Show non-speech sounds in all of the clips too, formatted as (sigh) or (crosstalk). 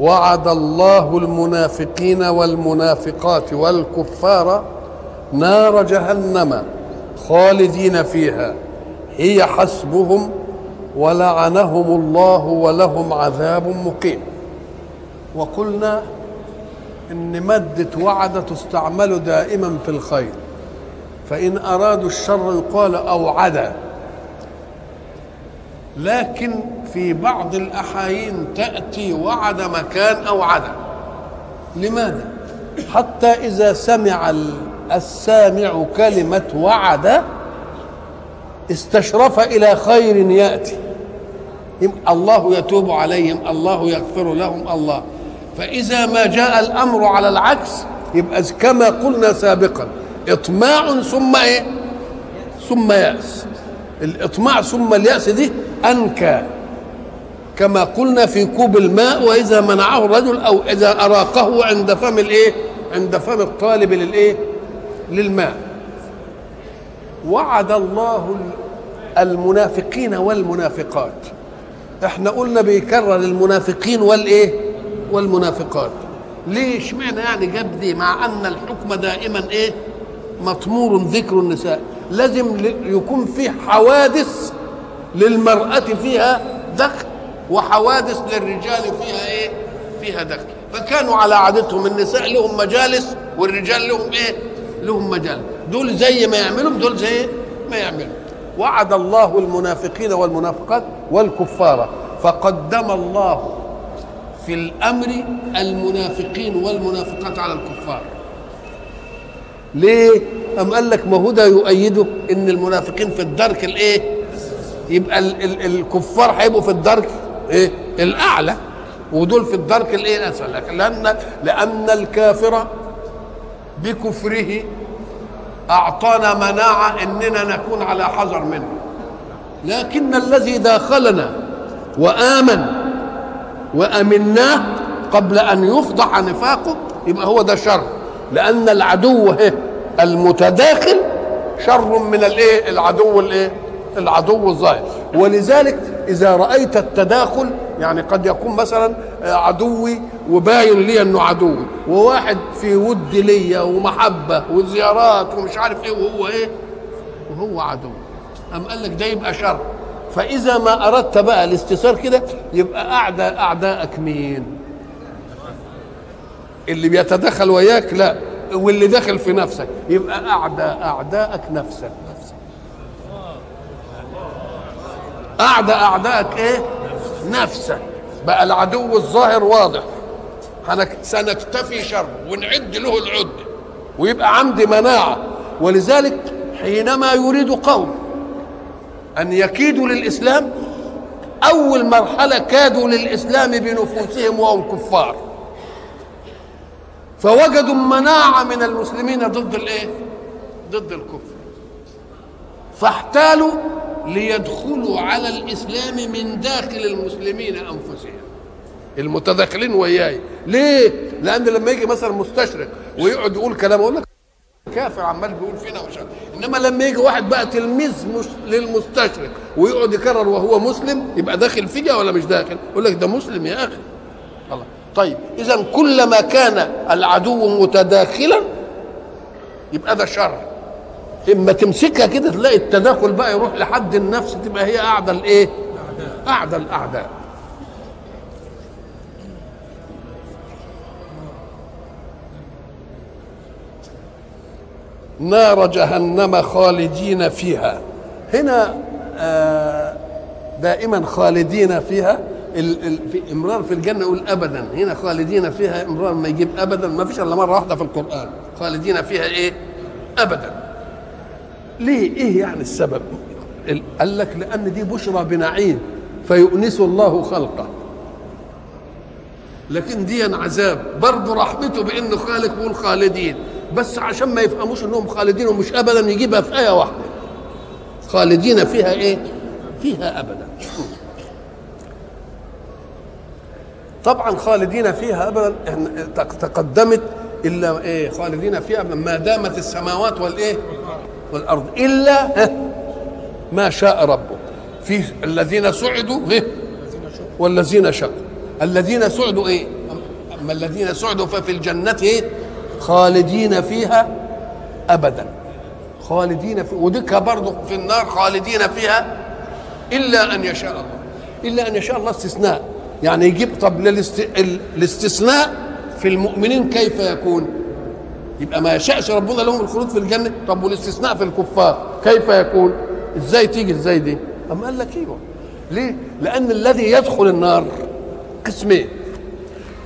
وعد الله المنافقين والمنافقات والكفار نار جهنم خالدين فيها. هي حسبهم ولعنهم الله ولهم عذاب مقيم. وقلنا إن ماده وعد تستعمل دائما في الخير. فإن أرادوا الشر يقال اوعد لكن في بعض الأحايين تأتي وعد مكان اوعد لماذا؟ حتى إذا سمع السامع كلمة وعد استشرف إلى خير يأتي. الله يتوب عليهم الله يغفر لهم الله. فإذا ما جاء الأمر على العكس يبقى كما قلنا سابقا إطماع ثم إيه؟ ثم يأس. الإطماع ثم اليأس دي أنكى. كما قلنا في كوب الماء وإذا منعه الرجل أو إذا أراقه عند فم الإيه؟ عند فم الطالب للإيه؟ للماء. وعد الله المنافقين والمنافقات. إحنا قلنا بيكرر المنافقين والإيه؟ والمنافقات. ليه اشمعنى يعني جاب دي مع أن الحكم دائما إيه؟ مطمور ذكر النساء. لازم يكون في حوادث للمرأة فيها دخل وحوادث للرجال فيها إيه؟ فيها دخل فكانوا على عادتهم النساء لهم مجالس والرجال لهم إيه؟ لهم مجال. دول زي ما يعملوا دول زي ما يعملوا. وعد الله المنافقين والمنافقات والكفار. فقدم الله في الأمر المنافقين والمنافقات على الكفار. ليه؟ أم قال لك ما هو ده يؤيده؟ إن المنافقين في الدرك الإيه؟ يبقى ال ال الكفار هيبقوا في الدرك. إيه الاعلى ودول في الدرك الايه الاسفل لأن لأن الكافر بكفره أعطانا مناعة إننا نكون على حذر منه. لكن الذي داخلنا وآمن وامناه قبل أن يفضح نفاقه يبقى هو ده شر. لأن العدو المتداخل شر من الإيه؟ العدو الإيه؟ العدو الظاهر. ولذلك إذا رأيت التداخل يعني قد يكون مثلا عدوي وباين لي أنه عدوي وواحد في ود ليا ومحبة وزيارات ومش عارف إيه وهو إيه؟ وهو عدو. أم قال لك ده يبقى شر. فإذا ما أردت بقى الاستثار كده يبقى اعدى اعدائك مين؟ اللي بيتدخل وياك لا واللي داخل في نفسك. يبقى اعدى اعدائك نفسك. اعدى أعدائك إيه؟ نفسك. بقى العدو الظاهر واضح. سنكتفي شره ونعد له العده ويبقى عندي مناعة. ولذلك حينما يريد قوم أن يكيدوا للإسلام أول مرحلة كادوا للإسلام بنفوسهم وهم كفار. فوجدوا مناعة من المسلمين ضد الإيه؟ ضد الكفر. فاحتالوا ليدخلوا على الإسلام من داخل المسلمين أنفسهم. المتداخلين وياي. ليه؟ لأن لما يجي مثلا مستشرق ويقعد يقول كلام أقول لك كافر عمال بيقول فينا وش إنما لما يجي واحد بقى تلميذ مش للمستشرق ويقعد يكرر وهو مسلم يبقى داخل فيها ولا مش داخل؟ يقول لك ده مسلم يا أخي. الله. طيب اذا كلما كان العدو متداخلا يبقى ده شر. إما تمسكها كده تلاقي التداخل بقى يروح لحد النفس تبقى هي اعدى الايه اعدى الاعداء نار جهنم خالدين فيها. هنا آه دائما خالدين فيها. في إمرار في الجنة يقول ابدا. هنا خالدين فيها إمرار ما يجيب ابدا. ما فيش إلا مرة واحدة في القرآن. خالدين فيها إيه؟ ابدا. ليه؟ إيه يعني السبب؟ قال لك لأن دي بشرى بنعيم فيؤنس الله خلقه. لكن دي عذاب. برضه رحمته بإنه خالق بيقول خالدين بس عشان ما يفهموش إنهم خالدين ومش ابدا يجيبها في آية واحدة. خالدين فيها إيه؟ فيها ابدا. طبعا خالدين فيها ابدا تقدمت إلا إيه؟ خالدين فيها ما دامت السماوات والإيه؟ والأرض إلا ما شاء ربك. في الذين سعدوا والذين شقوا الذين سعدوا إيه؟ أما الذين سعدوا ففي الجنة إيه خالدين فيها ابدا. خالدين في وديك برضه في النار خالدين فيها إلا أن يشاء الله. إلا أن يشاء الله استثناء. يعني يجيب طب للاست... الاستثناء في المؤمنين كيف يكون؟ يبقى ما يشاءش ربنا لهم الخلود في الجنة. طب والاستثناء في الكفار؟ كيف يكون؟ إزاي تيجي إزاي دي؟ أما قال لك إيوه. ليه؟ لأن الذي يدخل النار قسمين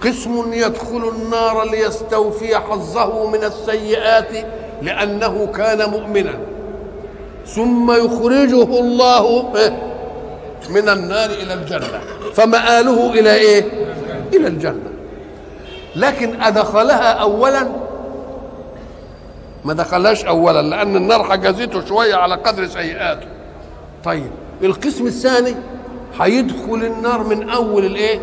قسم يدخل النار ليستوفي حظه من السيئات لأنه كان مؤمنا. ثم يخرجه الله من النار إلى الجنة. فمآله إلى إيه؟ إلى الجنة. لكن أدخلها اولا ما دخلهاش اولا لأن النار حجزته شوية على قدر سيئاته. طيب القسم الثاني هيدخل النار من أول الإيه؟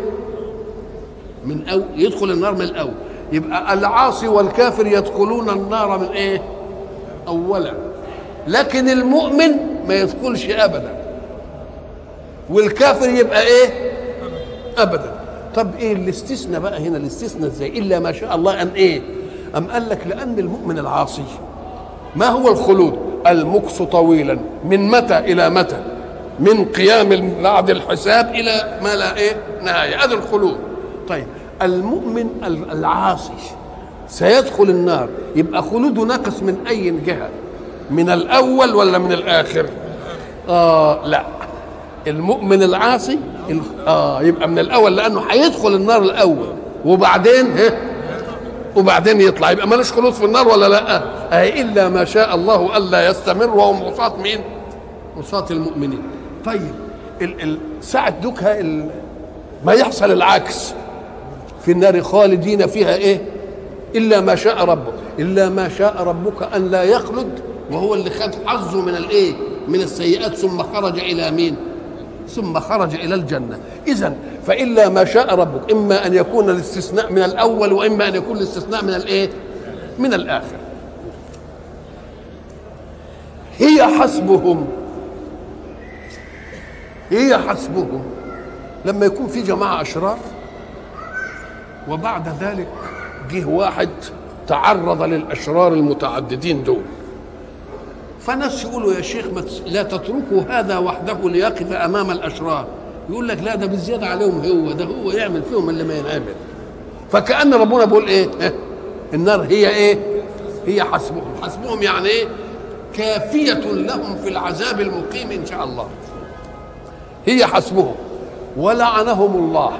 من أو يدخل النار من الأول. يبقى العاصي والكافر يدخلون النار من إيه؟ اولا. لكن المؤمن ما يدخلش ابدا. والكافر يبقى إيه؟ ابدا. طب إيه الاستثناء بقى هنا؟ الاستثناء إزاي؟ إلا ما شاء الله أن إيه؟ أم قال لك لأن المؤمن العاصي؟ ما هو الخلود؟ المكث طويلا. من متى إلى متى؟ من قيام بعد الحساب إلى ما لا إيه؟ نهاية. هذا الخلود. طيب المؤمن العاصي سيدخل النار. يبقى خلوده ناقص من أي جهة؟ من الأول ولا من الآخر؟ آه لا. المؤمن العاصي آه يبقى من الأول لأنه هيدخل النار الأول. وبعدين ها وبعدين يطلع. يبقى مالوش خلود في النار ولا لا؟ آه. إلا ما شاء الله ألا يستمر. وهم عصاة مين؟ عصاة المؤمنين. طيب ال ال ساعة دوكها ما يحصل العكس. في النار خالدين فيها إيه؟ إلا ما شاء ربك إلا ما شاء ربك أن لا يخلد وهو اللي خد حظه من الإيه؟ من السيئات ثم خرج إلى مين؟ ثم خرج إلى الجنة. اذا فإلا ما شاء ربك إما أن يكون الاستثناء من الأول وإما أن يكون الاستثناء من الإيه؟ من الآخر. هي حسبهم. هي حسبهم. لما يكون في جماعة اشرار وبعد ذلك جه واحد تعرض للأشرار المتعددين دول. فناس يقولوا يا شيخ لا تتركوا هذا وحده ليقف أمام الأشرار. يقول لك لا ده بالزياده عليهم هو ده هو يعمل فيهم اللي ما ينعمل. فكأن ربنا بيقول إيه؟ النار هي إيه؟ هي حسبهم. حسبهم يعني إيه؟ كافية لهم في العذاب المقيم إن شاء الله. هي حسبهم. ولعنهم الله.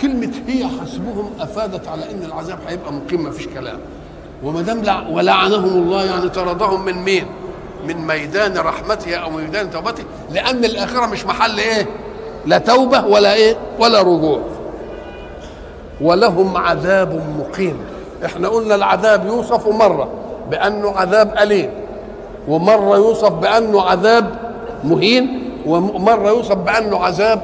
كلمة هي حسبهم أفادت على أن العذاب هيبقى مقيم ما فيش كلام. وما دام ولعنهم الله يعني طردهم من مين؟ من ميدان رحمته أو ميدان توبته. لأن الآخرة مش محل إيه؟ لا توبة ولا إيه؟ ولا رجوع. ولهم عذاب مقيم. إحنا قلنا العذاب يوصف مرة بأنه عذاب أليم ومرة يوصف بأنه عذاب مهين ومرة يوصف بأنه عذاب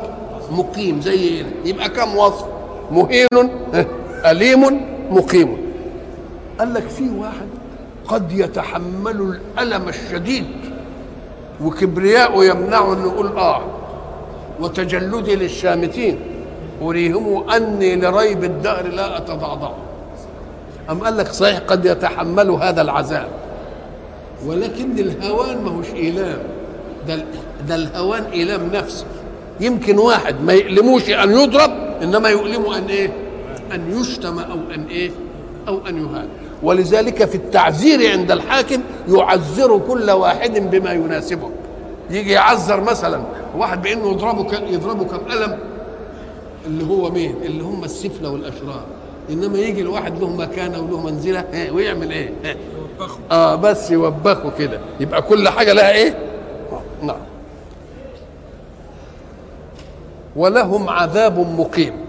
مقيم. زي هنا يبقى كم وصف؟ مهين (laughs) أليم مقيم. قال لك في واحد قد يتحمل الألم الشديد وكبرياءه يمنعه إنه يقول آه وتجلدي للشامتين أريهم أني لريب الدهر لا أتضعضع. أم قال لك صحيح قد يتحمل هذا العذاب ولكن الهوان ما هوش إيلام. ده, ده الهوان إيلام نفسي يمكن واحد ما يؤلموش أن يضرب إنما يؤلمه أن إيه؟ أن يشتم أو أن إيه؟ أو أن يهان. ولذلك في التعزير عند الحاكم يعزر كل واحد بما يناسبه. يجي يعذر مثلا واحد بإنه يضربه يضربه كم الم اللي هو مين؟ اللي هم السفلى والأشرار. إنما يجي الواحد له مكانة وله منزلة ويعمل إيه, إيه؟ آه بس يوبخه كده. يبقى كل حاجة لها إيه؟ نعم. ولهم عذاب مقيم.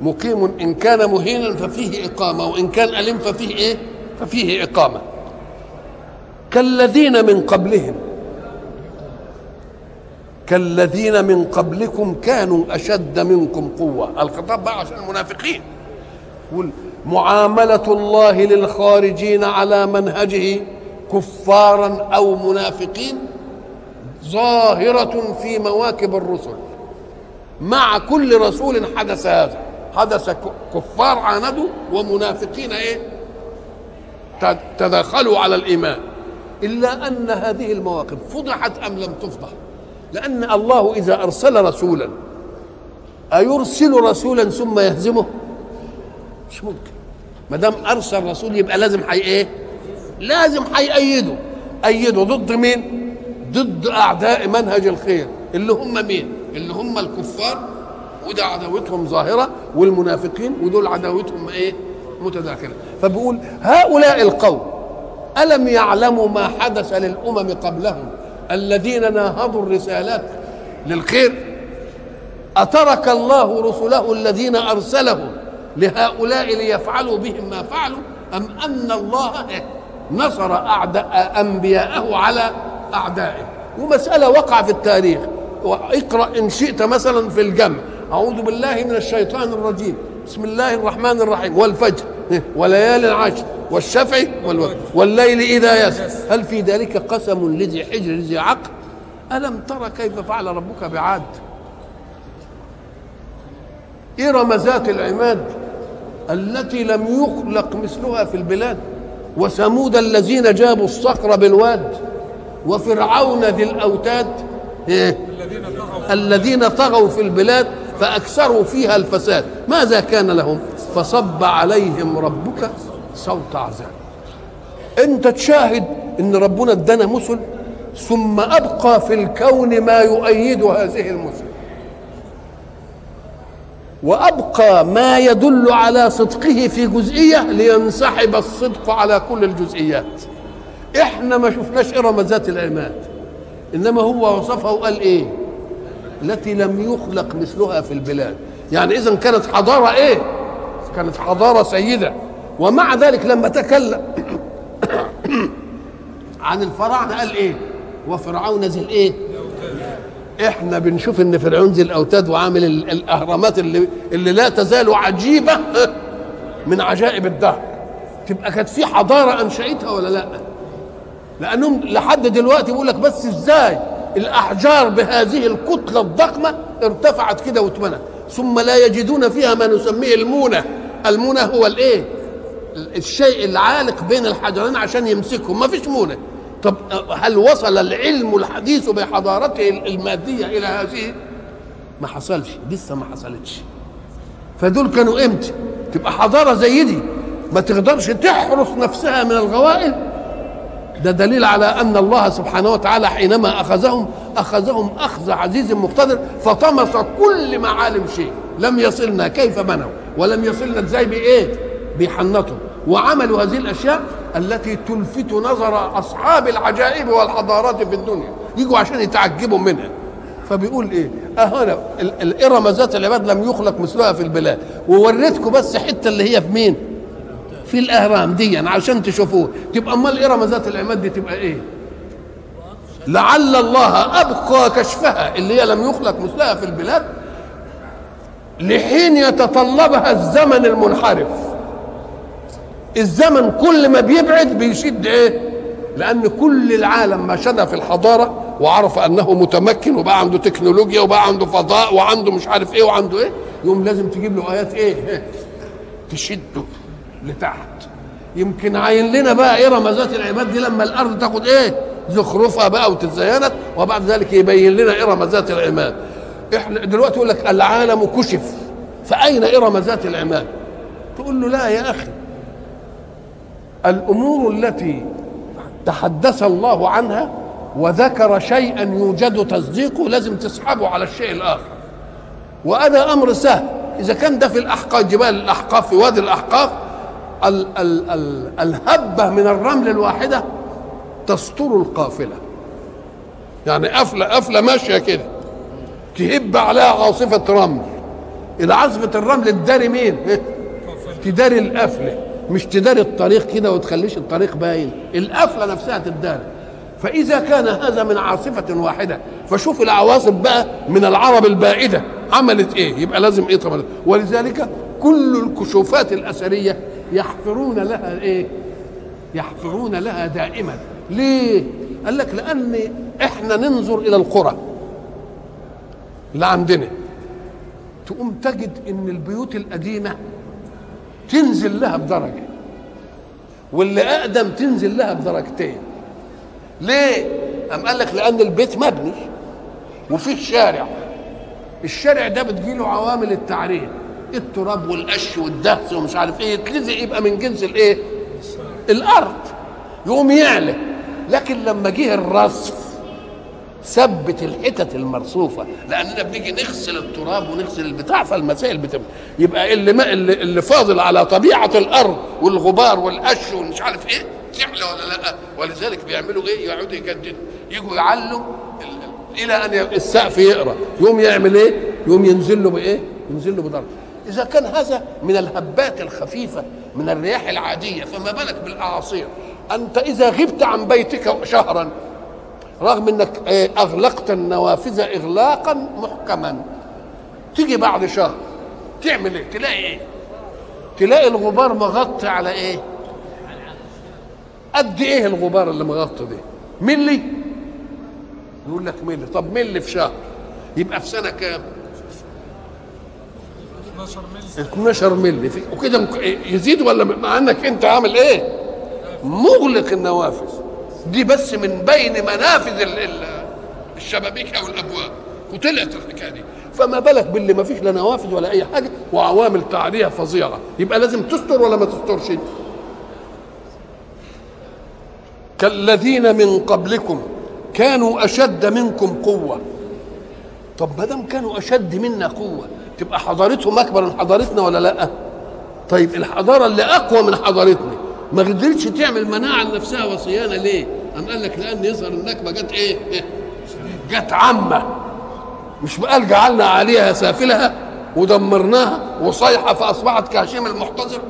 مقيم إن كان مهينا ففيه إقامة وإن كان أليم ففيه إيه؟ ففيه إقامة. كالذين من قبلهم كالذين من قبلكم كانوا أشد منكم قوة. الخطاب بقى عشان المنافقين. يقول معاملة الله للخارجين على منهجه كفارا أو منافقين ظاهرة في مواكب الرسل. مع كل رسول حدث هذا. حدث كفار عاندوا ومنافقين إيه؟ تداخلوا على الإيمان. إلا أن هذه المواقف فضحت أم لم تفضح؟ لأن الله إذا أرسل رسولا أيرسل رسولا ثم يهزمه؟ مش ممكن. ما دام أرسل رسول يبقى لازم حي إيه؟ لازم هيأيده أيده ضد مين؟ ضد أعداء منهج الخير. اللي هم مين؟ اللي هم الكفار وده عداوتهم ظاهرة والمنافقين ودول عداوتهم إيه؟ متداخلة فبيقول هؤلاء القوم ألم يعلموا ما حدث للأمم قبلهم الذين ناهضوا الرسالات للخير؟ أترك الله رسله الذين أرسلهم لهؤلاء ليفعلوا بهم ما فعلوا؟ أم أن الله نصر أعداء أنبياءه على أعدائه؟ ومسألة وقع في التاريخ اقرأ إن شئت مثلا في الجمع. أعوذ بالله من الشيطان الرجيم. بسم الله الرحمن الرحيم. والفجر وليال العشر والشفع والوتر والليل إذا يسر. هل في ذلك قسم لذي حجر لذي عقل؟ ألم ترى كيف فعل ربك بعاد؟ إرم ذات العماد التي لم يخلق مثلها في البلاد وثمود الذين جابوا الصخر بالواد وفرعون ذي الأوتاد إيه؟ الذين طغوا في البلاد فأكثروا فيها الفساد. ماذا كان لهم؟ فصب عليهم ربك صوت عذاب. أنت تشاهد إن ربنا ادانا مثل ثم أبقى في الكون ما يؤيد هذه المثل وأبقى ما يدل على صدقه في جزئية لينسحب الصدق على كل الجزئيات. إحنا ما شفناش إرم ذات العماد. إنما هو وصفها وقال إيه التي لم يخلق مثلها في البلاد. يعني اذا كانت حضارة إيه؟ كانت حضارة سيدة. ومع ذلك لما تكلم (coughs) عن الفراعنة. قال إيه؟ وفرعون ذي الإيه؟ إحنا بنشوف إن فرعون ذي الأوتاد وعامل الأهرامات اللي اللي لا تزال عجيبة (coughs) من عجائب الدهر. تبقى كانت في حضارة انشاتها ولا لأ؟ لأنهم لحد دلوقتي بيقول لك بس إزاي؟ الأحجار بهذه الكتلة الضخمة ارتفعت كده واتمنت. ثم لا يجدون فيها ما نسميه المونة. المونة هو الإيه؟ الشيء العالق بين الحجرين عشان يمسكهم. ما فيش مونة. طب هل وصل العلم الحديث بحضارته المادية إلى هذه؟ ما حصلش. لسه ما حصلتش. فدول كانوا إمتى؟ تبقى حضارة زي دي. ما تقدرش تحرس نفسها من الغوائل ده دليل على أن الله سبحانه وتعالى حينما أخذهم أخذهم أخذ عزيز مقتدر فطمس كل معالم شيء. لم يصلنا كيف بنوا ولم يصلنا إزاي بإيه؟ بيحنطوا وعملوا هذه الأشياء التي تلفت نظر أصحاب العجائب والحضارات في الدنيا. يجوا عشان يتعجبوا منها. فبيقول إيه؟ اهنا الإرم ذات العباد لم يخلق مثلها في البلاد. ووريتكم بس حتة اللي هي في مين؟ في الإهرام دي عشان تشوفوه. تبقى أمال ارم ذات العماد دي تبقى إيه؟ لعل الله أبقى كشفها اللي هي لم يخلق مثلها في البلاد لحين يتطلبها الزمن المنحرف. الزمن كل ما بيبعد بيشد إيه؟ لأن كل العالم ما شد في الحضارة وعرف أنه متمكن وبقى عنده تكنولوجيا وبقى عنده فضاء وعنده مش عارف إيه وعنده إيه يوم لازم تجيب له آيات إيه؟ تشده. لتحت. يمكن عين لنا بقى ارم ذات العباد دي لما الأرض تاخد إيه زخرفها بقى وتتزينت وبعد ذلك يبين لنا ارم ذات العماد. إحنا دلوقتي يقول لك العالم كشف فأين ارم ذات العماد؟ تقول له لا يا أخي. الأمور التي تحدث الله عنها وذكر شيئا يوجد تصديقه لازم تسحبه على الشيء الآخر. وهذا أمر سهل إذا كان ده في الأحقاف جبال الأحقاف في وادي الأحقاف ال ال ال الهبة من الرمل الواحدة تستر القافلة. يعني قفلة قفلة ماشية كده. تهب عليها عاصفة رمل. العزفة الرمل تداري مين؟ (laughs) تداري القفلة. مش تداري الطريق كده وتخليش الطريق باين. القفلة نفسها تداري. فإذا كان هذا من عاصفة واحدة فشوف العواصف بقى من العرب البائدة. عملت إيه؟ يبقى لازم إيه طبعا؟ ولذلك كل الكشوفات الأثرية يحفرون لها إيه؟ يحفرون لها دائما. ليه؟ قال لك لأن إحنا ننظر إلى القرى اللي عندنا. تقوم تجد إن البيوت القديمة تنزل لها بدرجة واللي أقدم تنزل لها بدرجتين. ليه؟ أم قال لك لأن البيت مبني وفيه شارع الشارع ده بتجيله عوامل التعريض التراب والقش والدهس ومش عارف إيه يتلزق يبقى من جنس الإيه؟ الأرض. يقوم يعلى. لكن لما جه الرصف ثبت الحتت المرصوفة. لأننا بنيجي نغسل التراب ونغسل البتاع فالمسائل بتبقى يبقى اللي ما اللي, اللي فاضل على طبيعة الأرض والغبار والقش ومش عارف إيه تعلى ولا لأ؟ ولذلك بيعملوا إيه؟ يقعدوا يجددوا. يجوا يعلوا إلى أن السقف يقرأ. يقوم يعمل إيه؟ يقوم ينزل له بإيه؟ ينزل له بدرجة. إذا كان هذا من الهبات الخفيفة من الرياح العادية فما بالك بالأعاصير؟ أنت إذا غبت عن بيتك شهرا رغم إنك أغلقت النوافذ اغلاقا محكما تيجي بعد شهر تعمل إيه؟ تلاقي إيه؟ تلاقي الغبار مغطي على إيه؟ قد إيه الغبار اللي مغطي ده؟ ملي؟ يقول لك ملي. طب ملي في شهر؟ يبقى في سنة كام؟ 12 مللي. 12 ملي في وكده يزيد ولا مع انك انت عامل إيه؟ مغلق النوافذ. دي بس من بين منافذ ال- ال- الشبابيك أو الابواب. وطلعت الحكاية دي. فما بالك باللي ما فيش لا نوافذ ولا اي حاجة وعوامل تعريه فظيعة. يبقى لازم تستر ولا ما تسترش؟ كالذين من قبلكم كانوا أشد منكم قوة. طب ما دام كانوا أشد منا قوة تبقى حضارتهم أكبر من حضارتنا ولا لأ؟ طيب الحضارة اللي أقوى من حضارتنا ما قدرتش تعمل مناعة لنفسها وصيانة ليه؟ أم قال لك لأن يظهر النكبه جت إيه؟ (laughs) جت عامة. مش قال جعلنا عليها سافلها ودمرناها وصيحة فأصبحت كهشيم المحتضر؟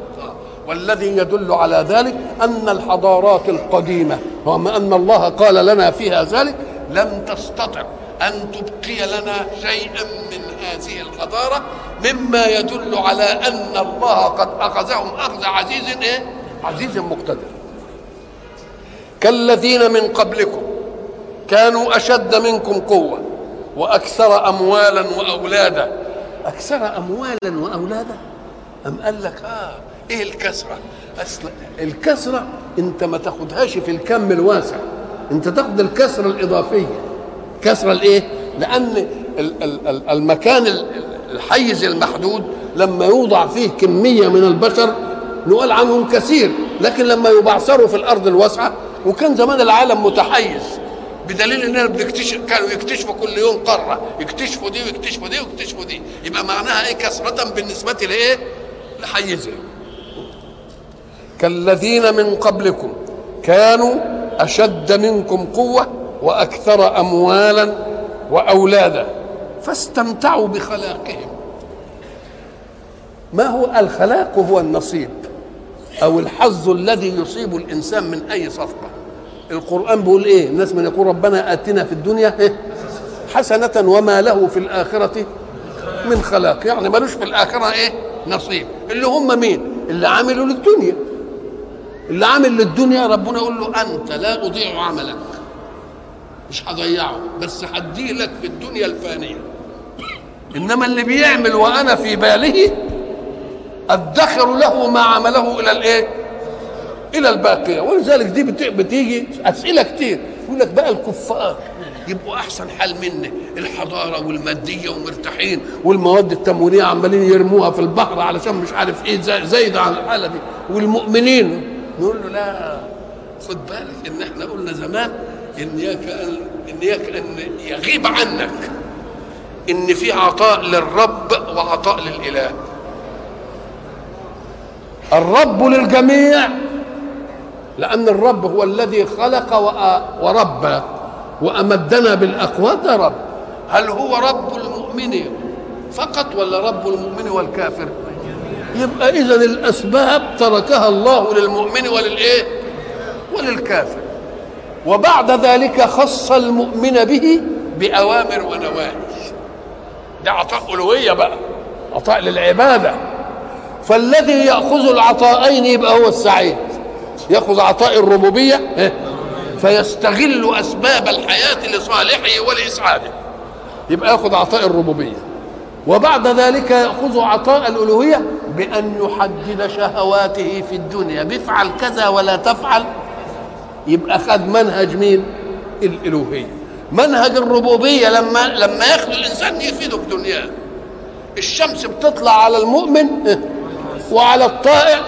والذي يدل على ذلك أن الحضارات القديمة رغم أن الله قال لنا فيها ذلك لم تستطع. أن تبقي لنا شيئا من هذه الحضاره مما يدل على أن الله قد أخذهم أخذ عزيز إيه؟ عزيز مقتدر. كالذين من قبلكم كانوا أشد منكم قوة وأكثر اموالا وأولادا أكثر اموالا وأولادا أم قال لك آه إيه الكسرة أصل الكسرة أنت ما تاخدهاش في الكم الواسع أنت تاخد الكسرة الإضافية كسره الايه؟ لأن ال- ال- ال- المكان ال- الحيز المحدود لما يوضع فيه كمية من البشر نقول عنهم كثير لكن لما يبعثروا في الأرض الواسعة وكان زمان العالم متحيز بدليل اننا بنكتشف كانوا يكتشفوا كل يوم قارة يكتشفوا دي ويكتشفوا دي ويكتشفوا دي يبقى معناها إيه؟ كثره بالنسبة لإيه؟ لحيزهم كالذين من قبلكم كانوا أشد منكم قوة وأكثر اموالا وأولادا فاستمتعوا بخلاقهم. ما هو الخلاق؟ هو النصيب أو الحظ الذي يصيب الإنسان من أي صفقة. القرآن بيقول إيه؟ الناس من يقول ربنا آتنا في الدنيا إيه؟ حسنة وما له في الآخرة من خلاق. يعني ملوش في الآخرة إيه؟ نصيب. اللي هم مين؟ اللي عملوا للدنيا. اللي عامل للدنيا ربنا يقول له أنت لا أضيع عملك. مش هضيعه بس هديه لك في الدنيا الفانية. إنما اللي بيعمل وأنا في باله أدخر له ما عمله إلى الإيه؟ إلى الباقية. ولذلك دي بت- بتيجي أسئلة كتير. يقول لك بقى الكفار يبقوا أحسن حال مني. الحضارة والمادية ومرتاحين والمواد التموينية عمالين يرموها في البحر علشان مش عارف إيه زايد عن الحالة دي. والمؤمنين نقول له لا خد بالك إن إحنا قلنا زمان ان ان يك أن يغيب عنك. إن في عطاء للرب وعطاء للإله. الرب للجميع لأن الرب هو الذي خلق وربى وأمدنا بالأقوات ده رب. هل هو رب المؤمن فقط ولا رب المؤمن والكافر؟ يبقى اذا الأسباب تركها الله للمؤمن وللإيه؟ وللكافر. وبعد ذلك خص المؤمن به بأوامر ونواهي. ده عطاء ألوهية بقى عطاء للعبادة. فالذي يأخذ العطاءين يبقى هو السعيد. يأخذ عطاء الربوبية فيستغل أسباب الحياة لصالحه ولإسعاده. يبقى يأخذ عطاء الربوبية. وبعد ذلك يأخذ عطاء الألوهية بأن يحدد شهواته في الدنيا. بفعل كذا ولا تفعل يبقى خد منهج مين؟ الألوهية. منهج الربوبية. لما لما ياخذ الإنسان يفيده في دنياه. الشمس بتطلع على المؤمن وعلى الطائع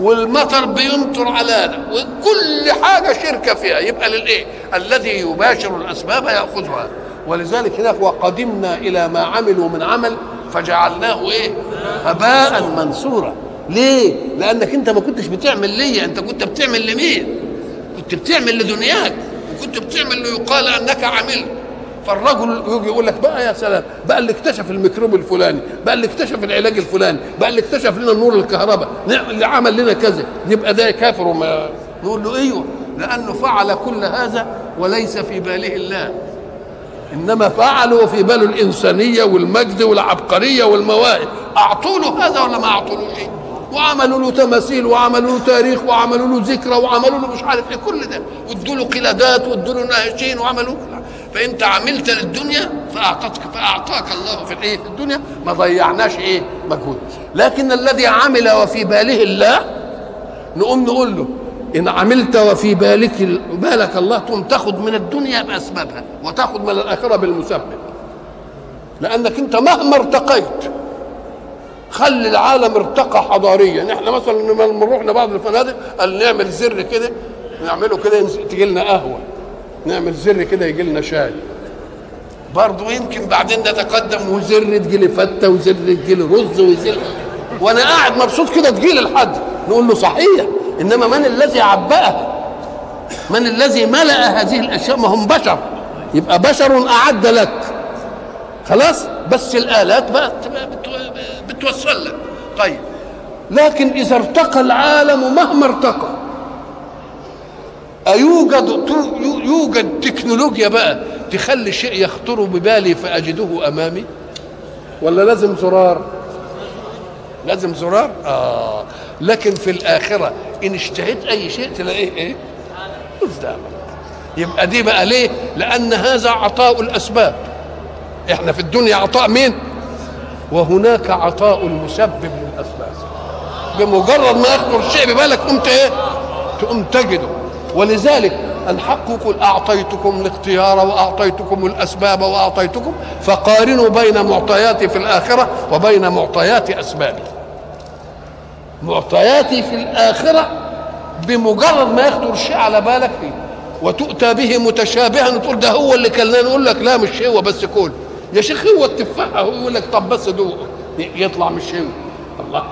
والمطر بيمطر على وكل حاجة شركة فيها. يبقى للإيه؟ الذي يباشر الأسباب يأخذها. ولذلك هناك وقدمنا إلى ما عملوا من عمل فجعلناه إيه؟ هباء منصورا ليه؟ لأنك أنت ما كنتش بتعمل ليا. أنت كنت بتعمل لمين؟ كنت بتعمل لدنياك وكنت بتعمل ليقال أنك عملت فالرجل يجي يقول لك بقى يا سلام بقى اللي اكتشف الميكروب الفلاني بقى اللي اكتشف العلاج الفلاني بقى اللي اكتشف لنا النور الكهرباء اللي عمل لنا كذا يبقى ده كافر وما نقول له أيوه لأنه فعل كل هذا وليس في باله الله. إنما فعلوا في باله الإنسانية والمجد والعبقرية والمواهب اعطوا له هذا ولا ما اعطوا له شيء؟ وعملوا له تماثيل وعملوا له تاريخ وعملوا له ذكرى وعملوا له مش عارف إيه كل ده. وادوا له قلادات وادوا له نهشين وعملوا فأنت عملت للدنيا فأعطتك فأعطاك الله في الإيه؟ في الدنيا. ما ضيعناش إيه؟ مجهود. لكن الذي عمل وفي باله الله نقوم نقول له إن عملت وفي بالك بالك الله تقوم تاخذ من الدنيا بأسبابها وتاخذ من الآخرة بالمسبب. لأنك أنت مهما ارتقيت خلي العالم ارتقى حضاريا. إحنا مثلا لما نروح لبعض الفنادق قال نعمل زر كده نعمله كده تجي لنا قهوة. نعمل زر كده يجي لنا شاي. برضه يمكن بعدين نتقدم وزر تجي لي فتة وزر تجي لي رز وزر وأنا قاعد مبسوط كده تجي لي لحد. نقول له صحيح. إنما من الذي عبأها من الذي ملأ هذه الأشياء؟ ما هم بشر. يبقى بشر أعد لك. خلاص؟ بس الآلات بقى بتوصل لك طيب. لكن إذا ارتقى العالم مهما ارتقى أيوجد يوجد تكنولوجيا بقى تخلي شيء يخطر ببالي فأجده أمامي؟ ولا لازم زرار؟ لازم زرار؟ آه. لكن في الآخرة إن اشتهيت أي شيء تلاقيه إيه؟ قدامك. يبقى دي بقى ليه؟ لأن هذا عطاء الأسباب. إحنا في الدنيا عطاء مين؟ وهناك عطاء المسبب للأسباب. بمجرد ما يخطر الشيء ببالك قمت إيه؟ تقوم تجده. ولذلك الحق يقول أعطيتكم الاختيار وأعطيتكم الأسباب وأعطيتكم فقارنوا بين معطياتي في الآخرة وبين معطيات أسبابي. معطياتي في الآخرة بمجرد ما يخطر الشيء على بالك فيه. وتؤتى به متشابها تقول ده هو اللي كلنا نقول لك لا مش هو بس كل يا شيخ هو التفاحة هو يقول لك طب بس دوق يطلع مش هو الله.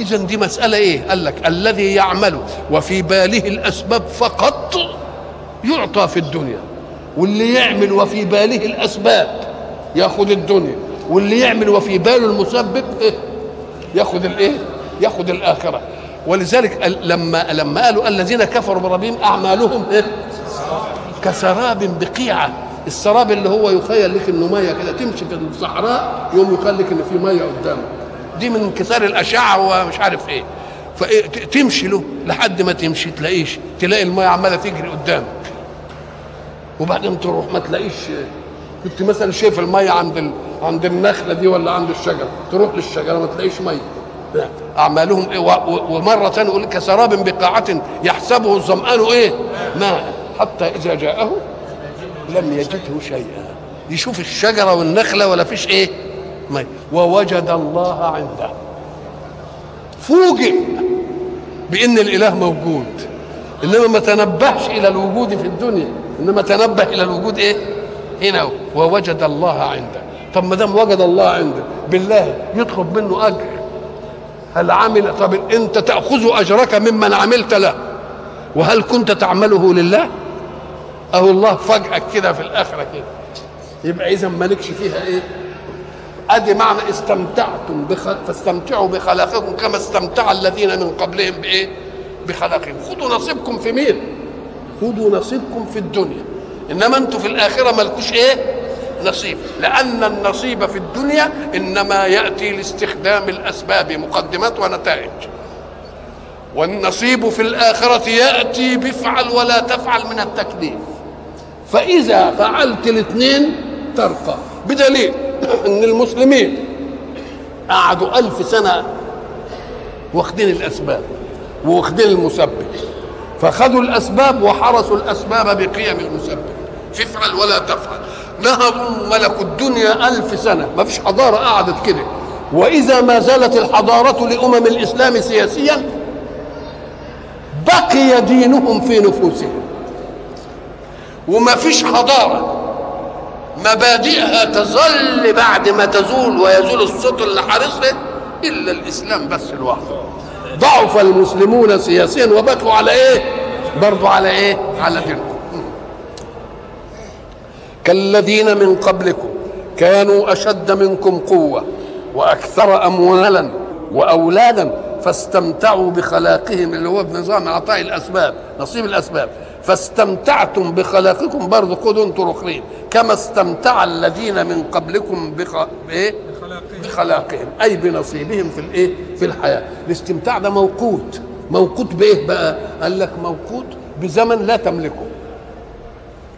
اذا دي مسألة إيه؟ قال لك الذي يعمل وفي باله الأسباب فقط يعطى في الدنيا واللي يعمل وفي باله الأسباب ياخذ الدنيا واللي يعمل وفي باله المسبب إيه؟ ياخذ الايه ياخذ الآخرة. ولذلك لما لما قالوا الذين كفروا بربهم أعمالهم إيه؟ كسراب بقيعة. السراب اللي هو يخيل لك إنه ميه كده تمشي في الصحراء يوم يخيل لك ان في ميه قدامك دي من انكسار الأشعة ومش عارف إيه. فتمشي له لحد ما تمشي تلاقيش تلاقي الميه عمالة تجري قدامك. وبعدين تروح ما تلاقيش كنت مثلا شايف الميه عند ال... عند النخلة دي ولا عند الشجرة تروح للشجرة ما تلاقيش ميه أعمالهم إيه و... ومرة ثانية يقول كسراب بقاعة يحسبه الظمآن إيه؟ ماء. حتى إذا جاءه لم يجده شيئا. يشوف الشجرة والنخلة ولا فيش إيه؟ مية ووجد الله عنده. فوجئ بإن الإله موجود. إنما ما تنبهش إلى الوجود في الدنيا. إنما تنبه إلى الوجود إيه؟ هنا. ووجد الله عنده. طب ما دام وجد الله عنده بالله يطلب منه أجر. هل عمل طب أنت تأخذ أجرك ممن عملت له؟ وهل كنت تعمله لله؟ أهو الله فجأة كده في الآخرة كده. يبقى إذا مالكش فيها إيه؟ أدي معنى استمتعتم بخ... فاستمتعوا بخلاقكم كما استمتع الذين من قبلهم بإيه؟ بخلاقهم. خذوا نصيبكم في مين؟ خذوا نصيبكم في الدنيا. إنما أنتم في الآخرة مالكوش إيه؟ نصيب. لأن النصيب في الدنيا إنما يأتي لاستخدام الأسباب مقدمات ونتائج. والنصيب في الآخرة يأتي بفعل ولا تفعل من التكليف فإذا فعلت الاثنين ترقى. بدليل إن المسلمين قعدوا ألف سنة واخدين الأسباب واخدين المسبب. فخذوا الأسباب وحرسوا الأسباب بقيم المسبب. تفعل ولا تفعل نهضوا ملكوا الدنيا ألف سنة. ما فيش حضارة قعدت كده. وإذا ما زالت الحضارة لأمم الإسلام سياسيا بقي دينهم في نفوسهم. وما فيش حضارة. مبادئها تظل بعد ما تزول ويزول الصوت اللي حارسها إلا الإسلام بس لوحده. ضعف المسلمون سياسيا وبكوا على إيه؟ برضو على إيه؟ على دينهم. كالذين من قبلكم كانوا أشد منكم قوة وأكثر اموالا وأولادا فاستمتعوا بخلاقهم اللي هو بنظام اعطاء الأسباب نصيب الأسباب. فاستمتعتم بخلاقكم برضه خذوا أنتم الاخرين كما استمتع الذين من قبلكم بخ... بإيه؟ بخلاقهم أي بنصيبهم في الإيه؟ في الحياة الاستمتاع ده موقوت موقوت بإيه بقى؟ قال لك موقوت بزمن لا تملكه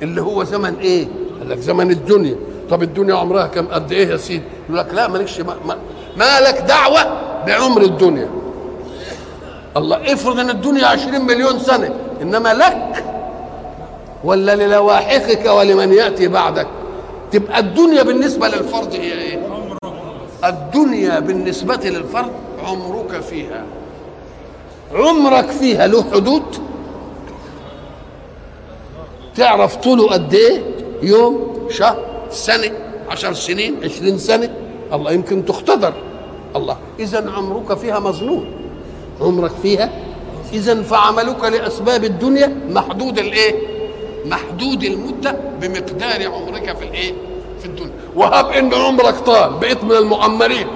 اللي هو زمن إيه؟ قال لك زمن الدنيا طب الدنيا عمرها كم قد إيه يا سيدي؟ يقول لك لا مالكش ما... ما... ما لك دعوة بعمر الدنيا الله افرض إن الدنيا عشرين مليون سنة إنما لك ولا للواحقك ولمن يأتي بعدك. تبقى الدنيا بالنسبة للفرد هي إيه؟ الدنيا بالنسبة للفرد عمرك فيها. عمرك فيها له حدود. تعرف طوله قد إيه؟ يوم شهر سنة عشر سنين عشرين سنة. الله يمكن تختبر. الله إذا عمرك فيها مظنون. عمرك فيها إذا فعملك لأسباب الدنيا محدود الإيه؟ محدود المدة بمقدار عمرك في الإيه؟ في الدنيا. وهب إن عمرك طال بقيت من المعمرين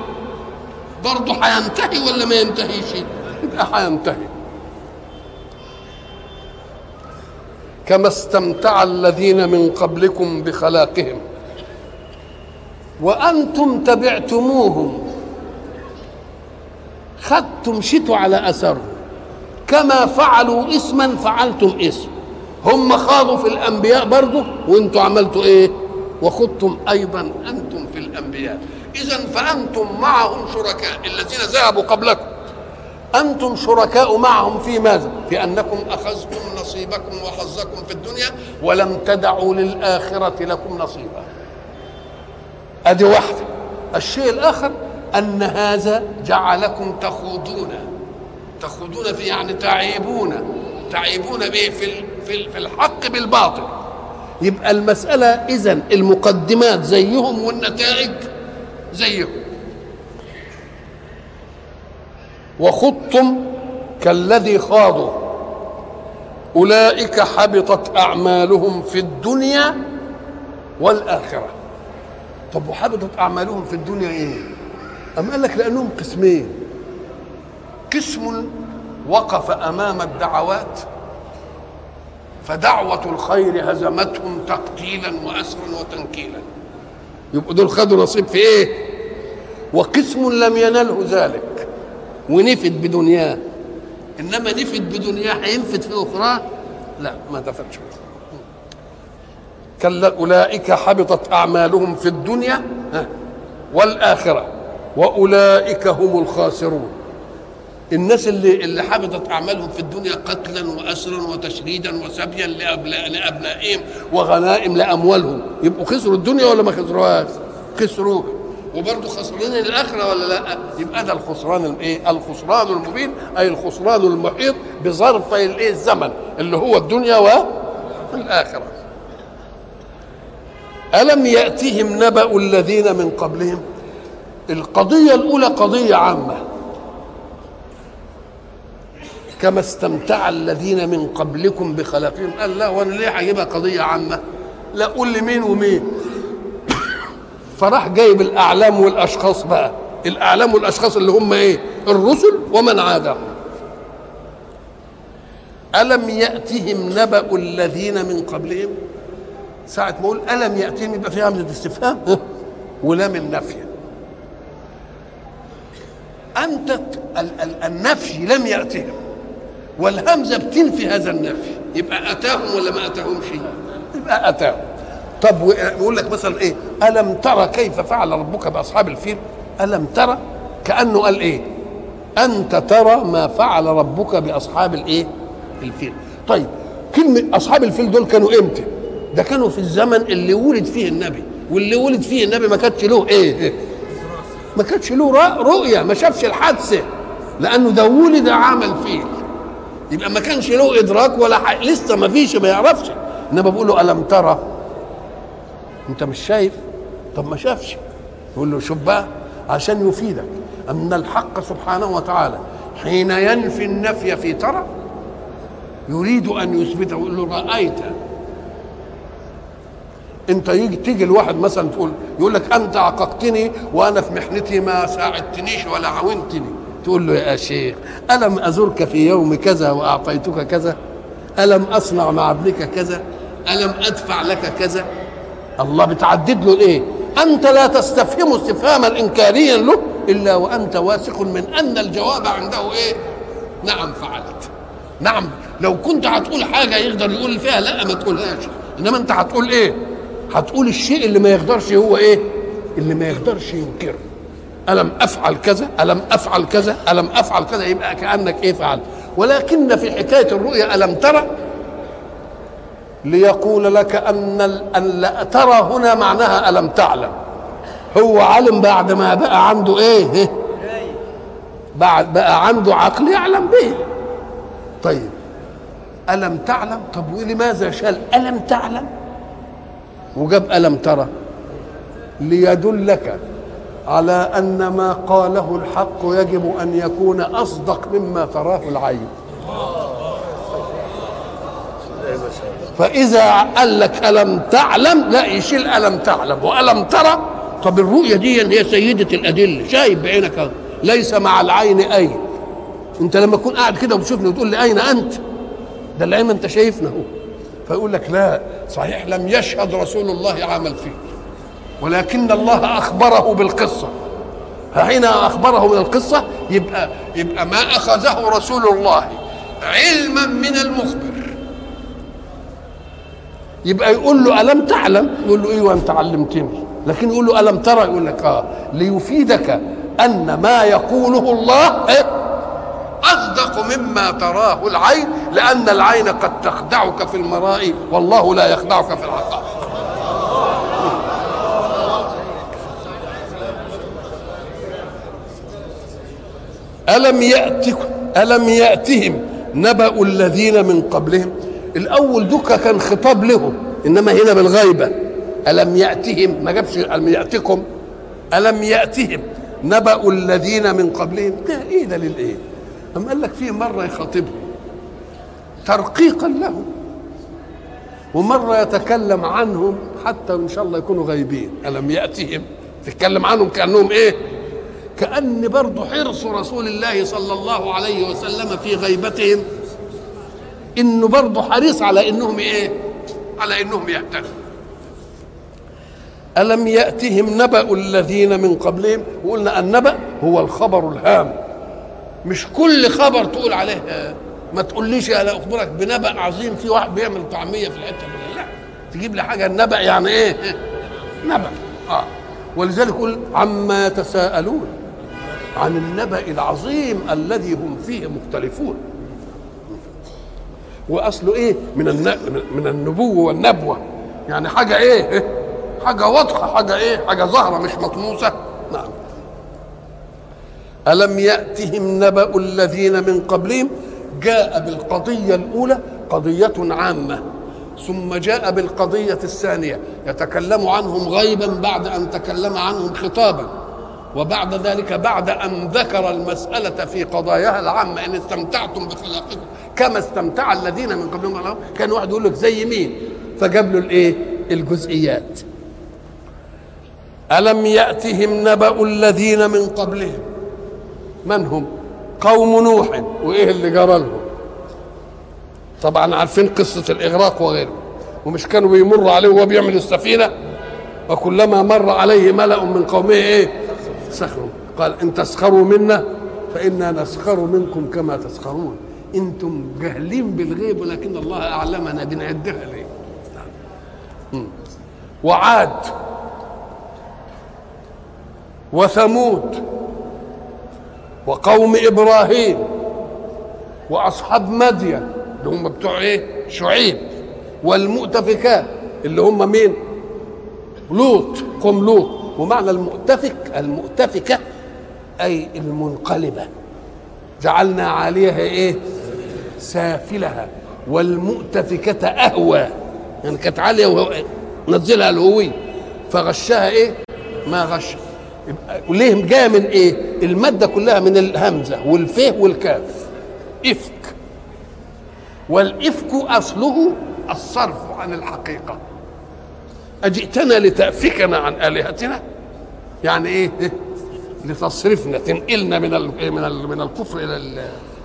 برضه هينتهي ولا ما ينتهيش؟ يبقى هينتهي كما استمتع الذين من قبلكم بخلاقهم. وأنتم تبعتموهم. خدتم شتوا على أثرهم. كما فعلوا اسما فعلتم اسم هم خاضوا في الأنبياء برضه وأنتم عملتوا إيه؟ وخضتم أيضا أنتم في الأنبياء. اذا فأنتم معهم شركاء الذين ذهبوا قبلكم. أنتم شركاء معهم في ماذا؟ في أنكم أخذتم نصيبكم وحظكم في الدنيا ولم تدعوا للآخرة لكم نصيبا. أدي واحدة. الشيء الآخر أن هذا جعلكم تخوضون. تخوضون في يعني تعيبون. تعيبون به في في في الحق بالباطل. يبقى المسألة إذا المقدمات زيهم والنتائج زيهم. وخضتم كالذي خاضوا. أولئك حبطت أعمالهم في الدنيا والآخرة. طب وحبطت أعمالهم في الدنيا إيه؟ أم قال لك لأنهم قسمين. قسم وقف أمام الدعوات فدعوة الخير هزمتهم تقتيلا وأسرا وتنكيلا. يبقوا دول خدوا نصيب في إيه؟ وقسم لم ينله ذلك. ونفد بدنياه. إنما نفد بدنياه هينفد في أخرى؟ لا ما دفنش كلا أولئك حبطت أعمالهم في الدنيا والآخرة. وأولئك هم الخاسرون. الناس اللي اللي حبطت أعمالهم في الدنيا قتلا واسرا وتشريدا وسبيا لأبنائهم وغنائم لأموالهم يبقوا خسروا الدنيا ولا ما خسروهاش؟ خسروها وبرضه خسرانين الآخرة ولا لأ؟ يبقى ده الخسران الايه؟ الخسران المبين أي الخسران المحيط بظرفي الإيه؟ الزمن اللي هو الدنيا والآخرة. ألم ياتهم نبأ الذين من قبلهم؟ القضية الأولى قضية عامة كما استمتع الذين من قبلكم بخلاقهم قال لا وأنا ليه هجيبها قضية عامة؟ لا قول لي مين ومين. (coughs) فراح جايب الأعلام والأشخاص بقى. الأعلام والأشخاص اللي هم إيه؟ الرسل ومن عادهم. ألم يأتهم نبأ الذين من قبلهم؟ ساعة ما أقول ألم يأتهم يبقى فيها همزه استفهام (laughs) ولام النفي ال- النفي لم يأتهم. والهمزة بتنفي هذا النفي. يبقى أتاهم ولا ما اتاهمش يبقى أتاهم. طب و- يقول لك مثلا إيه؟ ألم ترى كيف فعل ربك بأصحاب الفيل؟ ألم ترى كأنه قال إيه؟ أنت ترى ما فعل ربك بأصحاب الإيه؟ الفيل. طيب كلمة أصحاب الفيل دول كانوا إمتى؟ ده كانوا في الزمن اللي ولد فيه النبي واللي ولد فيه النبي ما كانش له إيه؟ ما كانش له رؤية ما شافش الحادثة لأنه ده ولد عمل فيل يبقى ما كانش له إدراك ولا حق. لسه ما فيش ما يعرفش. إنما بقول له ألم ترى؟ أنت مش شايف؟ طب ما شافش. يقول له شوف بقى عشان يفيدك. أن الحق سبحانه وتعالى حين ينفي النفي في ترى يريد أن يثبته. يقول له رأيت. أنت يجي تيجي الواحد مثلا تقول يقول لك أنت عققتني وأنا في محنتي ما ساعدتنيش ولا عاونتني. تقول له يا شيخ ألم أزرك في يوم كذا وأعطيتك كذا؟ ألم أصنع مع ابنك كذا؟ ألم أدفع لك كذا؟ الله بتعدد له الإيه؟ أنت لا تستفهم استفهاما انكاريا له إلا وأنت واثق من أن الجواب عنده إيه؟ نعم فعلت. نعم لو كنت هتقول حاجة يقدر يقول فيها لا ما تقولهاش. إنما أنت هتقول إيه؟ هتقول الشيء اللي ما يقدرش هو إيه؟ اللي ما يقدرش ينكره. ألم أفعل كذا؟ ألم أفعل كذا؟ ألم أفعل كذا؟ يبقى كأنك إيه فعلت ولكن في حكاية الرؤيا ألم ترى؟ ليقول لك أن أن لا ترى هنا معناها ألم تعلم. هو علم بعد ما بقى عنده إيه؟ إيه؟ بعد بقى عنده عقل يعلم به. طيب ألم تعلم؟ طب ولماذا شال؟ ألم تعلم؟ وجاب ألم ترى. ليدلك على أن ما قاله الحق يجب أن يكون أصدق مما تراه العين. فإذا قال لك ألم تعلم؟ لا يشيل ألم تعلم. وألم ترى؟ طب الرؤية دي هي سيدة الأدلة شايف بعينك. ليس مع العين أين أنت لما تكون قاعد كده وتشوفني وتقول لي أين أنت؟ ده العين ما أنت شايفنا هو فيقول لك لا صحيح لم يشهد رسول الله عمل فيه. ولكن الله أخبره بالقصة. فحين أخبره من القصة يبقى يبقى ما أخذه رسول الله علما من المخبر. يبقى يقول له ألم تعلم؟ يقول له إيوه أنت علمتني. لكن يقول له ألم ترى؟ يقول لك آه ليفيدك أن ما يقوله الله إيه؟ أصدق مما تراه العين لأن العين قد تخدعك في المراء والله لا يخدعك في العقائد ألم يأتكم ألم يأتهم نبأ الذين من قبلهم؟ الأول دكا كان خطاب لهم إنما هنا بالغيبة. ألم يأتهم؟ ما جابش ألم يأتكم؟ ألم يأتهم نبأ الذين من قبلهم؟ ده إيه ده للإيه أم قال لك فيه مرة يخاطبهم ترقيقا لهم ومرة يتكلم عنهم حتى إن شاء الله يكونوا غايبين. ألم يأتهم؟ تتكلم عنهم كأنهم إيه؟ كأن برضه حرص رسول الله صلى الله عليه وسلم في غيبتهم. انه برضه حريص على إنهم إيه؟ على إنهم يهتدوا ألم يأتهم نبأ الذين من قبلهم؟ وقلنا النبأ هو الخبر الهام. مش كل خبر تقول عليه. آه، ما تقوليش أنا أخبرك بنبأ عظيم في واحد بيعمل طعمية في الحتة دي. لا تجيب لي حاجة. النبأ يعني إيه؟ نبأ. آه. ولذلك يقول عما يتساءلون عن النبأ العظيم الذي هم فيه مختلفون. واصله إيه؟ من. من النبوة والنبوة. يعني حاجة إيه؟ حاجة واضحة حاجة إيه؟ حاجة ظاهرة مش مطموسة. نعم. ألم يأتهم نبأ الذين من قبلهم؟ جاء بالقضية الأولى قضية عامة ثم جاء بالقضية الثانية. يتكلم عنهم غيبا بعد أن تكلم عنهم خطابا. وبعد ذلك بعد أن ذكر المسألة في قضاياها العامة إن استمتعتم بخلاقكم كما استمتع الذين من قبلهم كان واحد يقول لك زي مين؟ فجاب له الإيه؟ الجزئيات. ألم يأتهم نبأ الذين من قبلهم؟ من هم؟ قوم نوح. وإيه اللي جرى لهم؟ طبعا عارفين قصة الإغراق وغيره. ومش كانوا بيمروا عليه وهو بيعمل السفينة؟ وكلما مر عليه ملأ من قومه إيه؟ سخروا. قال إن تسخروا منا فإنا نسخر منكم كما تسخرون. أنتم جاهلين بالغيب ولكن الله أعلمنا بنعدها ليه مم. وعاد وثمود وقوم إبراهيم وأصحاب مدين اللي هم بتوع إيه؟ شعيب. والمؤتفكات اللي هم مين؟ لوط قوم لوط. ومعنى المؤتفك المؤتفكة أي المنقلبة. جعلنا عاليها إيه؟ سافلها. والمؤتفكة أهوى. يعني كانت عالية وهو نزلها الهوي فغشها إيه؟ ما غش. وليه جاية من إيه؟ المادة كلها من الهمزة والفه والكاف. إفك. والإفك أصله الصرف عن الحقيقة. أجئتنا لتأفكنا عن آلهتنا يعني إيه لتصرفنا تنقلنا من ال من ال من الكفر إلى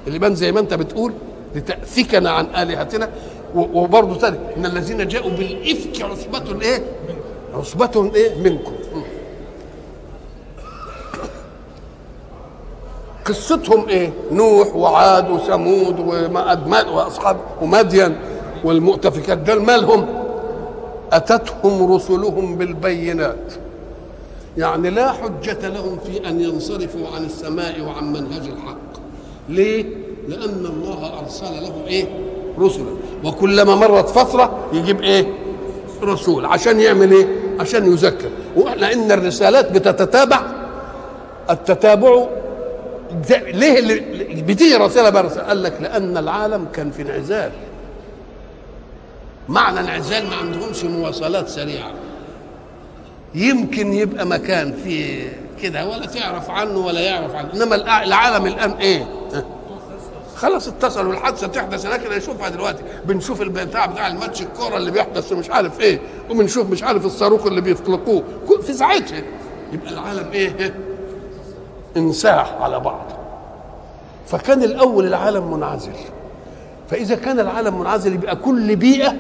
الإيمان زي ما أنت بتقول لتأفكنا عن آلهتنا وبرضه تاني إن الذين جاءوا بالإفك عصبة إيه؟ عصبة إيه؟ منكم قصتهم إيه؟ نوح وعاد وثمود ومأدمات واصحاب ومدين والمؤتفكات دول مالهم؟ أتتهم رسلهم بالبينات يعني لا حجة لهم في أن ينصرفوا عن السماء وعن منهج الحق ليه؟ لأن الله أرسل لهم إيه؟ رسلا وكلما مرت فترة يجيب إيه؟ رسول عشان يعمل إيه؟ عشان يذكر لأن الرسالات بتتتابع التتابع ليه اللي بتيجي رسالة برسالة قال لك لأن العالم كان في انعزال معنى انعزال ما عندهمش مواصلات سريعة. يمكن يبقى مكان فيه كده ولا تعرف عنه ولا يعرف عنه. إنما العالم الآن إيه؟ خلاص اتصلوا الحادثه تحدث هناك نشوفها دلوقتي. بنشوف البتاع بتاع الماتش الكورة اللي بيحدث مش عارف إيه وبنشوف مش عارف الصاروخ اللي بيطلقوه. في ساعتها يبقى العالم إيه؟ انساح على بعض. فكان الأول العالم منعزل. فإذا كان العالم منعزل يبقى كل بيئة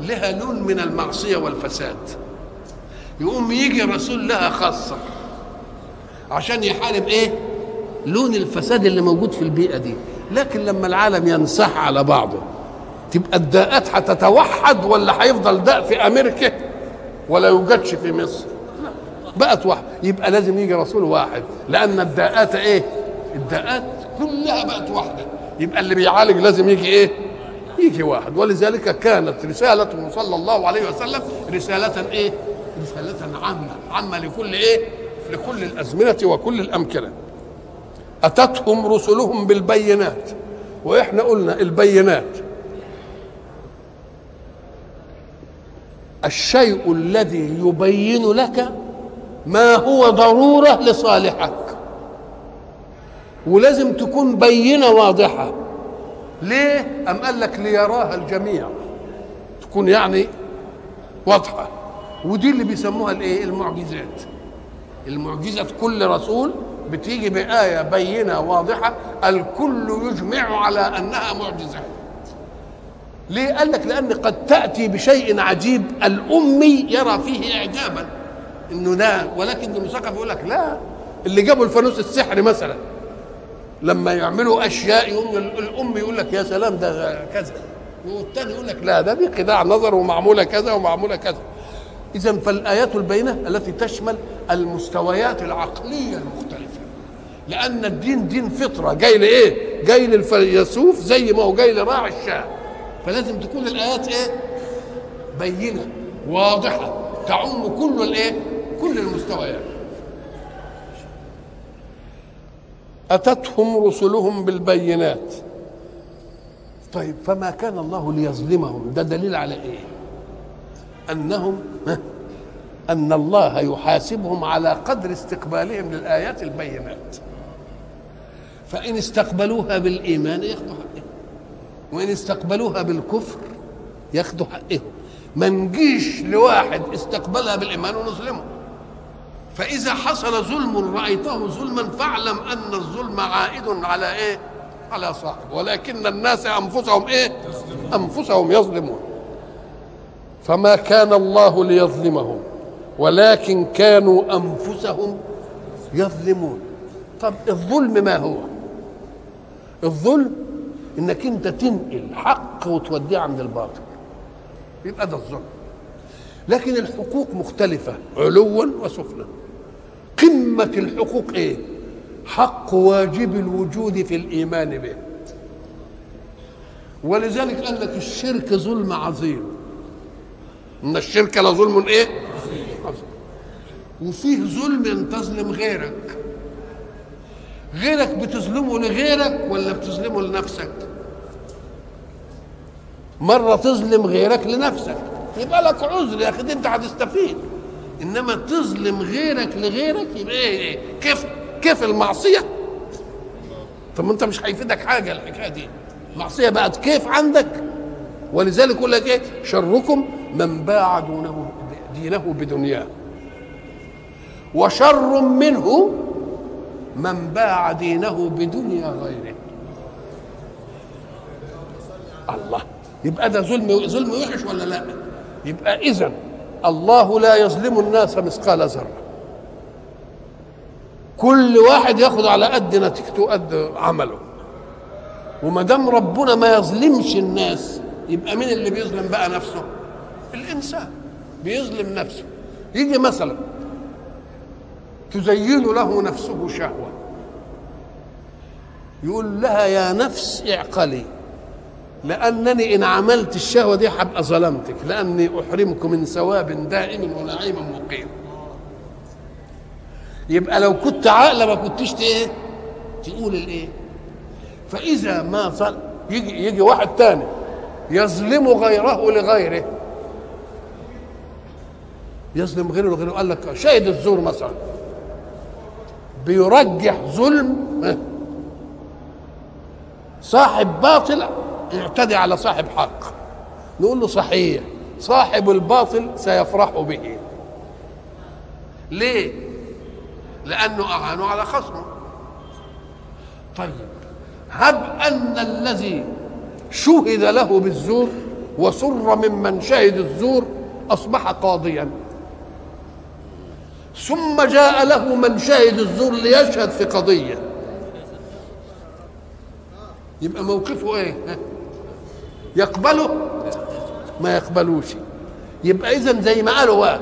لها لون من المعصية والفساد. يقوم يجي رسول لها خاصة عشان يحارب إيه؟ لون الفساد اللي موجود في البيئة دي. لكن لما العالم ينصح على بعضه تبقى الداءات هتتوحد ولا هيفضل داء في أمريكا ولا يوجدش في مصر؟ بقت واحد. يبقى لازم يجي رسول واحد. لأن الداءات إيه؟ الداءات كلها بقت واحدة. يبقى اللي بيعالج لازم يجي إيه؟ يجي واحد. ولذلك كانت رسالته صلى الله عليه وسلم رسالة إيه؟ رسالة عامة عامة لكل إيه؟ لكل الأزمنة وكل الأمكنة. أتتهم رسلهم بالبينات. وإحنا قلنا البينات. الشيء الذي يبين لك ما هو ضرورة لصالحك. ولازم تكون بينة واضحة. ليه؟ أم قال لك ليراها الجميع تكون يعني واضحة. ودي اللي بيسموها الإيه؟ المعجزات. المعجزة كل رسول بتيجي بآية بينة واضحة. الكل يجمع على أنها معجزة. ليه؟ قال لك لأن قد تأتي بشيء عجيب الأمي يرى فيه إعجابا. إنه ده ولكن المثقف يقول لك لا. اللي جابوا الفانوس السحري مثلا. لما يعملوا أشياء يقوم الأم يقول لك يا سلام ده كذا. والثاني يقول لك لا ده دي خداع نظر ومعمولة كذا ومعمولة كذا. اذا فالآيات البينة التي تشمل المستويات العقلية المختلفة. لأن الدين دين فطرة. جاي لإيه؟ جاي للفيلسوف زي ما هو جاي لراعي الشاه فلازم تكون الآيات إيه؟ بينة واضحة تعم كل الإيه؟ كل المستويات. أتتهم رسلهم بالبينات. طيب فما كان الله ليظلمهم؟ ده دليل على إيه؟ أنهم أن الله يحاسبهم على قدر استقبالهم للآيات البينات. فإن استقبلوها بالإيمان ياخذوا حقهم. وإن استقبلوها بالكفر ياخذوا حقهم. ما نجيش لواحد استقبلها بالإيمان ونظلمه. فإذا حصل ظلم رأيته ظلما فاعلم أن الظلم عائد على إيه؟ على صاحبه ولكن الناس أنفسهم إيه؟ أنفسهم يظلمون فما كان الله ليظلمهم ولكن كانوا أنفسهم يظلمون طب الظلم ما هو؟ الظلم إنك أنت تنقل حق وتوديه عند الباطل يبقى ده الظلم لكن الحقوق مختلفة علوا وسفلا قمة الحقوق. إيه حق واجب الوجود في الإيمان به. ولذلك قال لك الشرك ظلم عظيم. إن الشرك لظلم إيه؟ عظيم وفيه ظلم أن تظلم غيرك. غيرك بتظلمه لغيرك ولا بتظلمه لنفسك؟ مرة تظلم غيرك لنفسك. يبقى لك عذر يا أخي أنت هتستفيد. إنما تظلم غيرك لغيرك. يبقى إيه؟ كيف كيف المعصية؟ طب ما أنت مش هيفيدك حاجة الحكاية دي. معصية بقت كيف عندك؟ ولذلك يقول لك إيه؟ شركم من باع دونه دينه بدنياه. وشر منه من باع دينه بدنيا غيره. الله يبقى ده ظلم ظلم وحش ولا لا؟ يبقى اذا الله لا يظلم الناس مثقال ذرة. كل واحد ياخد على قد نتيجته قد عمله. وما دام ربنا ما يظلمش الناس يبقى مين اللي بيظلم بقى نفسه؟ الإنسان. بيظلم نفسه. يجي مثلا تزين له نفسه شهوة. يقول لها يا نفس اعقلي. لأنني إن عملت الشهوة دي هبقى ظلمتك لأني أحرمك من ثواب دائم ونعيم مقيم. يبقى لو كنت عاقلة ما كنتش إيه؟ تقول الإيه فإذا ما ظل يجي يجي واحد تاني يظلم غيره لغيره. يظلم غيره لغيره قال لك شاهد الزور مثلا. بيرجح ظلم صاحب باطل يعتدي على صاحب حق. نقول له صحيح صاحب الباطل سيفرح به. ليه؟ لأنه اعانه على خصمه. طيب هب أن الذي شهد له بالزور وسر ممن شهد الزور أصبح قاضيا. ثم جاء له من شهد الزور ليشهد في قضية. يبقى موقفه إيه؟ يقبله ما يقبلوش. يبقى اذا زي ما قالوا بقى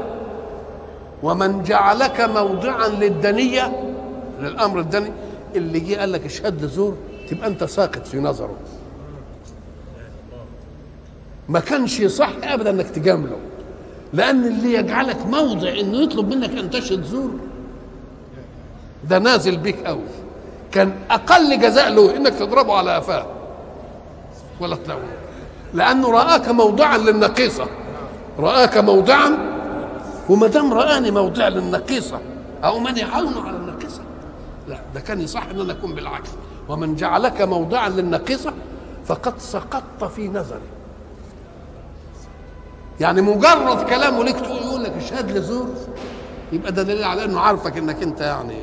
ومن جعلك موضعا للدنية للأمر الدني اللي جه قال لك اشهد لزور تبقى أنت ساقط في نظره. ما كانش يصح ابدا إنك تجامله. لأن اللي يجعلك موضع إنه يطلب منك أن تشهد زور ده نازل بيك قوي كان أقل جزاء له إنك تضربه على قفاه ولا تلوه لأنه رآك موضعا للنقيصة. رآك موضعا وما دام رآني موضع للنقيصة أو من يعاون على النقيصة. لا ده كان يصح أن أنا أكون بالعكس. ومن جعلك موضعا للنقيصة فقد سقطت في نظري. يعني مجرد كلامه ليك تقول يقول لك اشهد لزور يبقى ده دليل على إنه عارفك إنك أنت يعني.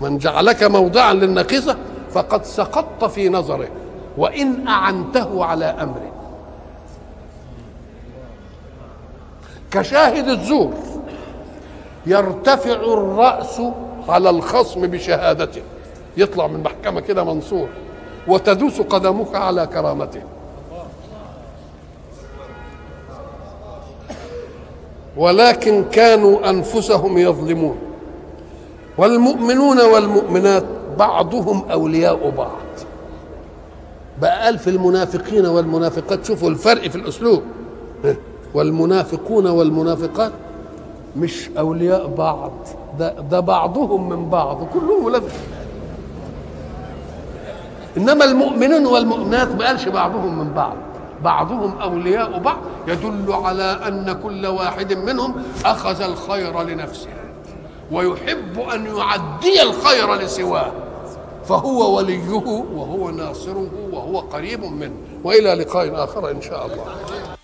من جعلك موضعا للنقيصة فقد سقطت في نظره وإن أعنته على امره كشاهد الزور يرتفع الرأس على الخصم بشهادته. يطلع من المحكمه كده منصور وتدوس قدمك على كرامته. ولكن كانوا أنفسهم يظلمون. والمؤمنون والمؤمنات بعضهم أولياء بعض. بقى قال في المنافقين والمنافقات. شوفوا الفرق في الأسلوب. والمنافقون والمنافقات مش أولياء بعض. ده ده بعضهم من بعض. كلهم ولاد إنما المؤمنون والمؤمنات ما قالش بعضهم من بعض. بعضهم أولياء بعض. يدل على أن كل واحد منهم أخذ الخير لنفسه. ويحب أن يعدي الخير لسواه. فهو وليه وهو ناصره وهو قريب منه. وإلى لقاء آخر إن شاء الله.